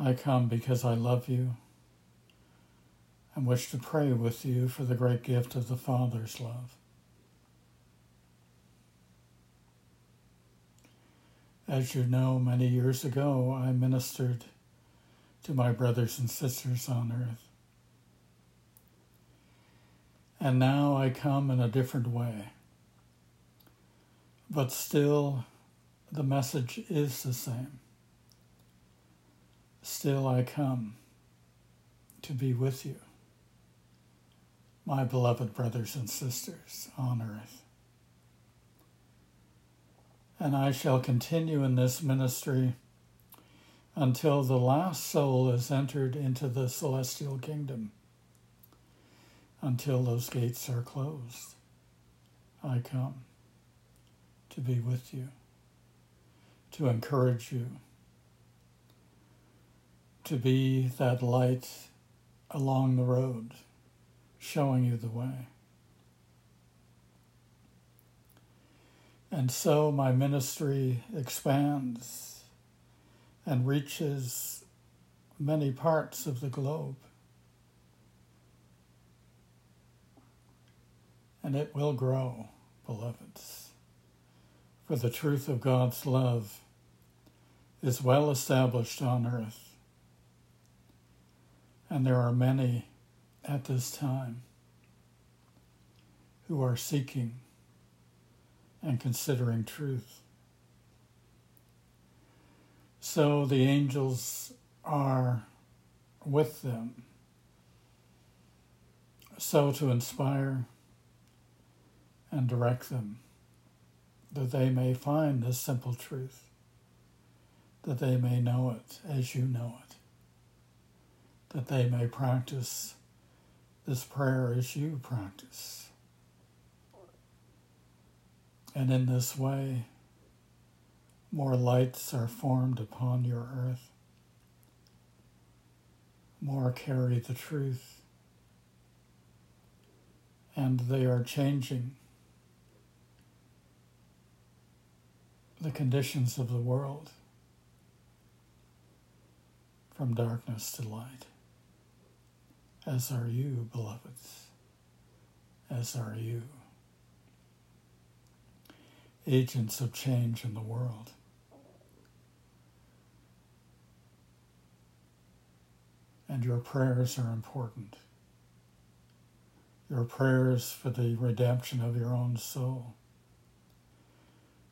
I come because I love you and wish to pray with you for the great gift of the Father's love. As you know, many years ago, I ministered to my brothers and sisters on earth. And now I come in a different way. But still, the message is the same. Still, I come to be with you, my beloved brothers and sisters on earth. And I shall continue in this ministry until the last soul is entered into the celestial kingdom, until those gates are closed. I come to be with you, to encourage you, to be that light along the road, showing you the way. And so my ministry expands and reaches many parts of the globe. And it will grow, beloveds. For the truth of God's love is well established on earth. And there are many at this time who are seeking and considering truth. So the angels are with them, so to inspire and direct them that they may find this simple truth, that they may know it as you know it, that they may practice this prayer as you practice. And in this way, more lights are formed upon your earth. More carry the truth. And they are changing the conditions of the world from darkness to light, as are you, beloveds, as are you, agents of change in the world. And your prayers are important. Your prayers for the redemption of your own soul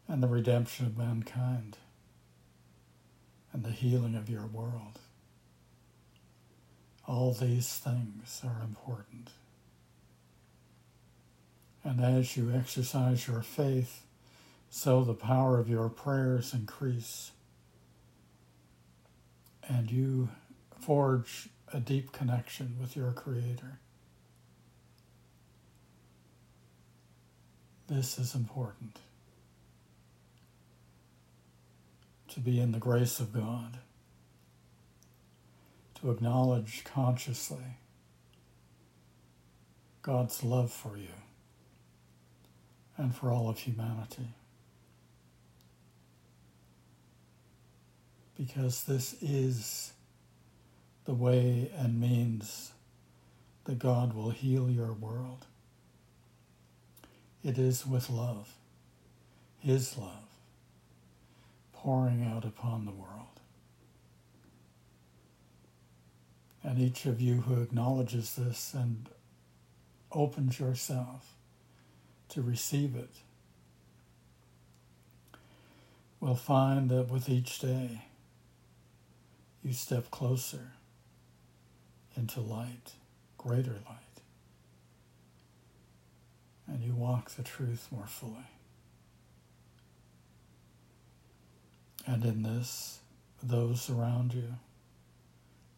and the redemption of mankind and the healing of your world. All these things are important. And as you exercise your faith, so the power of your prayers increase and you forge a deep connection with your Creator. This is important. to be in the grace of God, to acknowledge consciously God's love for you and for all of humanity. Because this is the way and means that God will heal your world. It is with love, His love pouring out upon the world. And each of you who acknowledges this and opens yourself to receive it will find that with each day you step closer into light, greater light, and you walk the truth more fully. And in this, those around you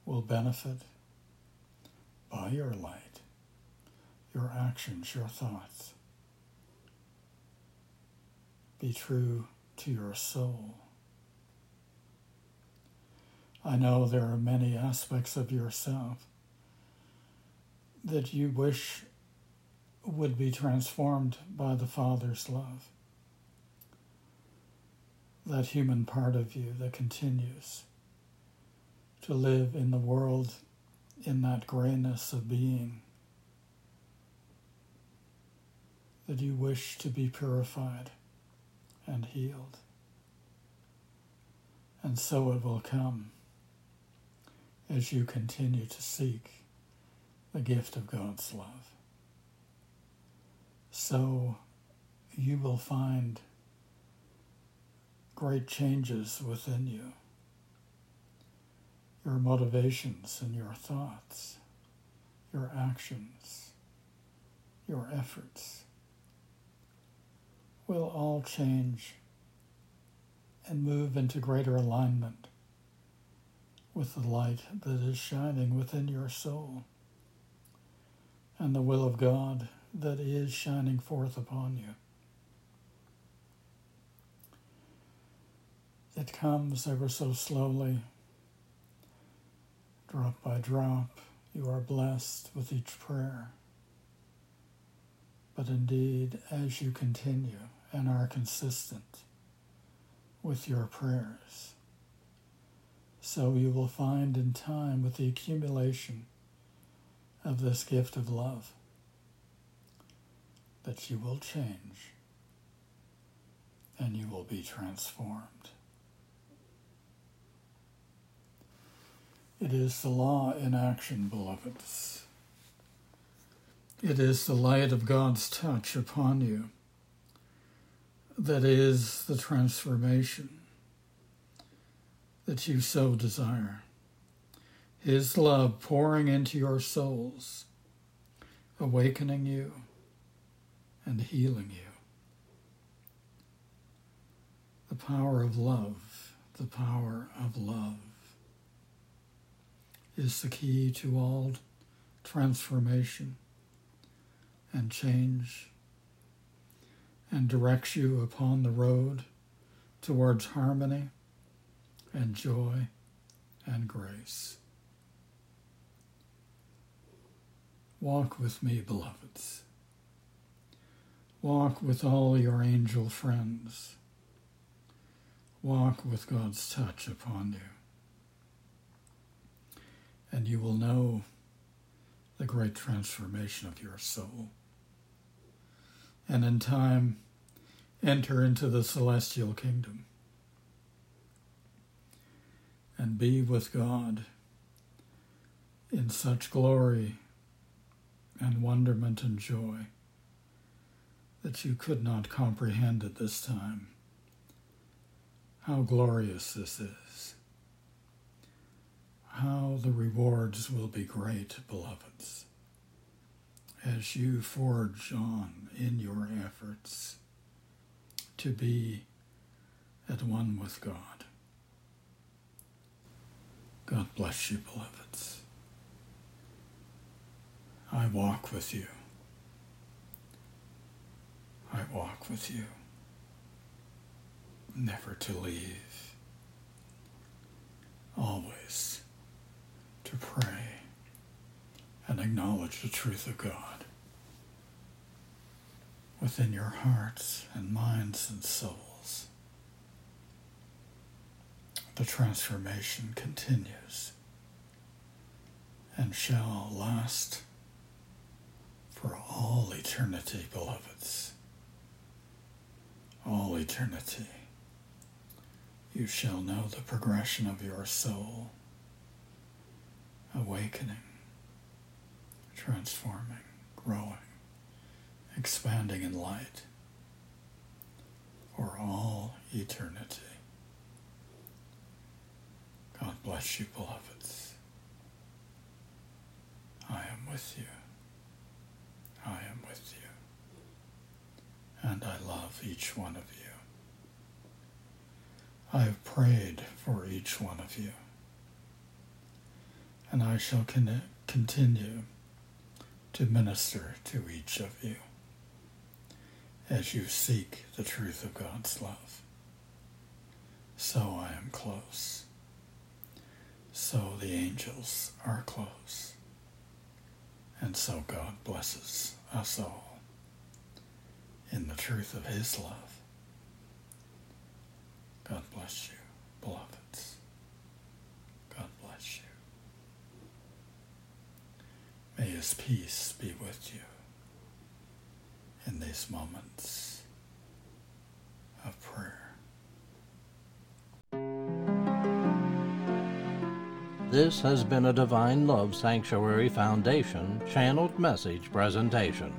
will benefit by your light, your actions, your thoughts. Be true to your soul. I know there are many aspects of yourself that you wish would be transformed by the Father's love. That human part of you that continues to live in the world in that grayness of being, that you wish to be purified and healed. And so it will come as you continue to seek the gift of God's love. So you will find great changes within you, your motivations and your thoughts, your actions, your efforts will all change and move into greater alignment with the light that is shining within your soul and the will of God that is shining forth upon you. It comes ever so slowly, drop by drop. You are blessed with each prayer. But indeed, as you continue and are consistent with your prayers, so you will find in time with the accumulation of this gift of love that you will change and you will be transformed. It is the law in action, beloveds. It is the light of God's touch upon you that is the transformation that you so desire. His love pouring into your souls, awakening you and healing you. The power of love, the power of love is the key to all transformation and change and directs you upon the road towards harmony and joy and grace. Walk with me, beloveds. Walk with all your angel friends. Walk with God's touch upon you. And you will know the great transformation of your soul. And in time, enter into the celestial kingdom and be with God in such glory and wonderment and joy that you could not comprehend at this time. How glorious this is. How the rewards will be great, beloveds, as you forge on in your efforts to be at one with God. God bless you, beloveds. I walk with you. I walk with you, never to leave, to pray and acknowledge the truth of God within your hearts and minds and souls. the transformation continues and shall last for all eternity, beloveds. All eternity. You shall know the progression of your soul, awakening, transforming, growing, expanding in light for all eternity. God bless you, beloveds. I am with you. I am with you. And I love each one of you. I have prayed for each one of you, and I shall con- continue to minister to each of you as you seek the truth of God's love. So I am close. So the angels are close. And so God blesses us all in the truth of his love. God bless you, beloveds. God bless you. May his peace be with you in these moments of prayer. This has been a Divine Love Sanctuary Foundation channeled message presentation.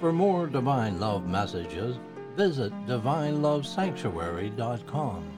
For more Divine Love messages, visit divinelovesanctuary.com.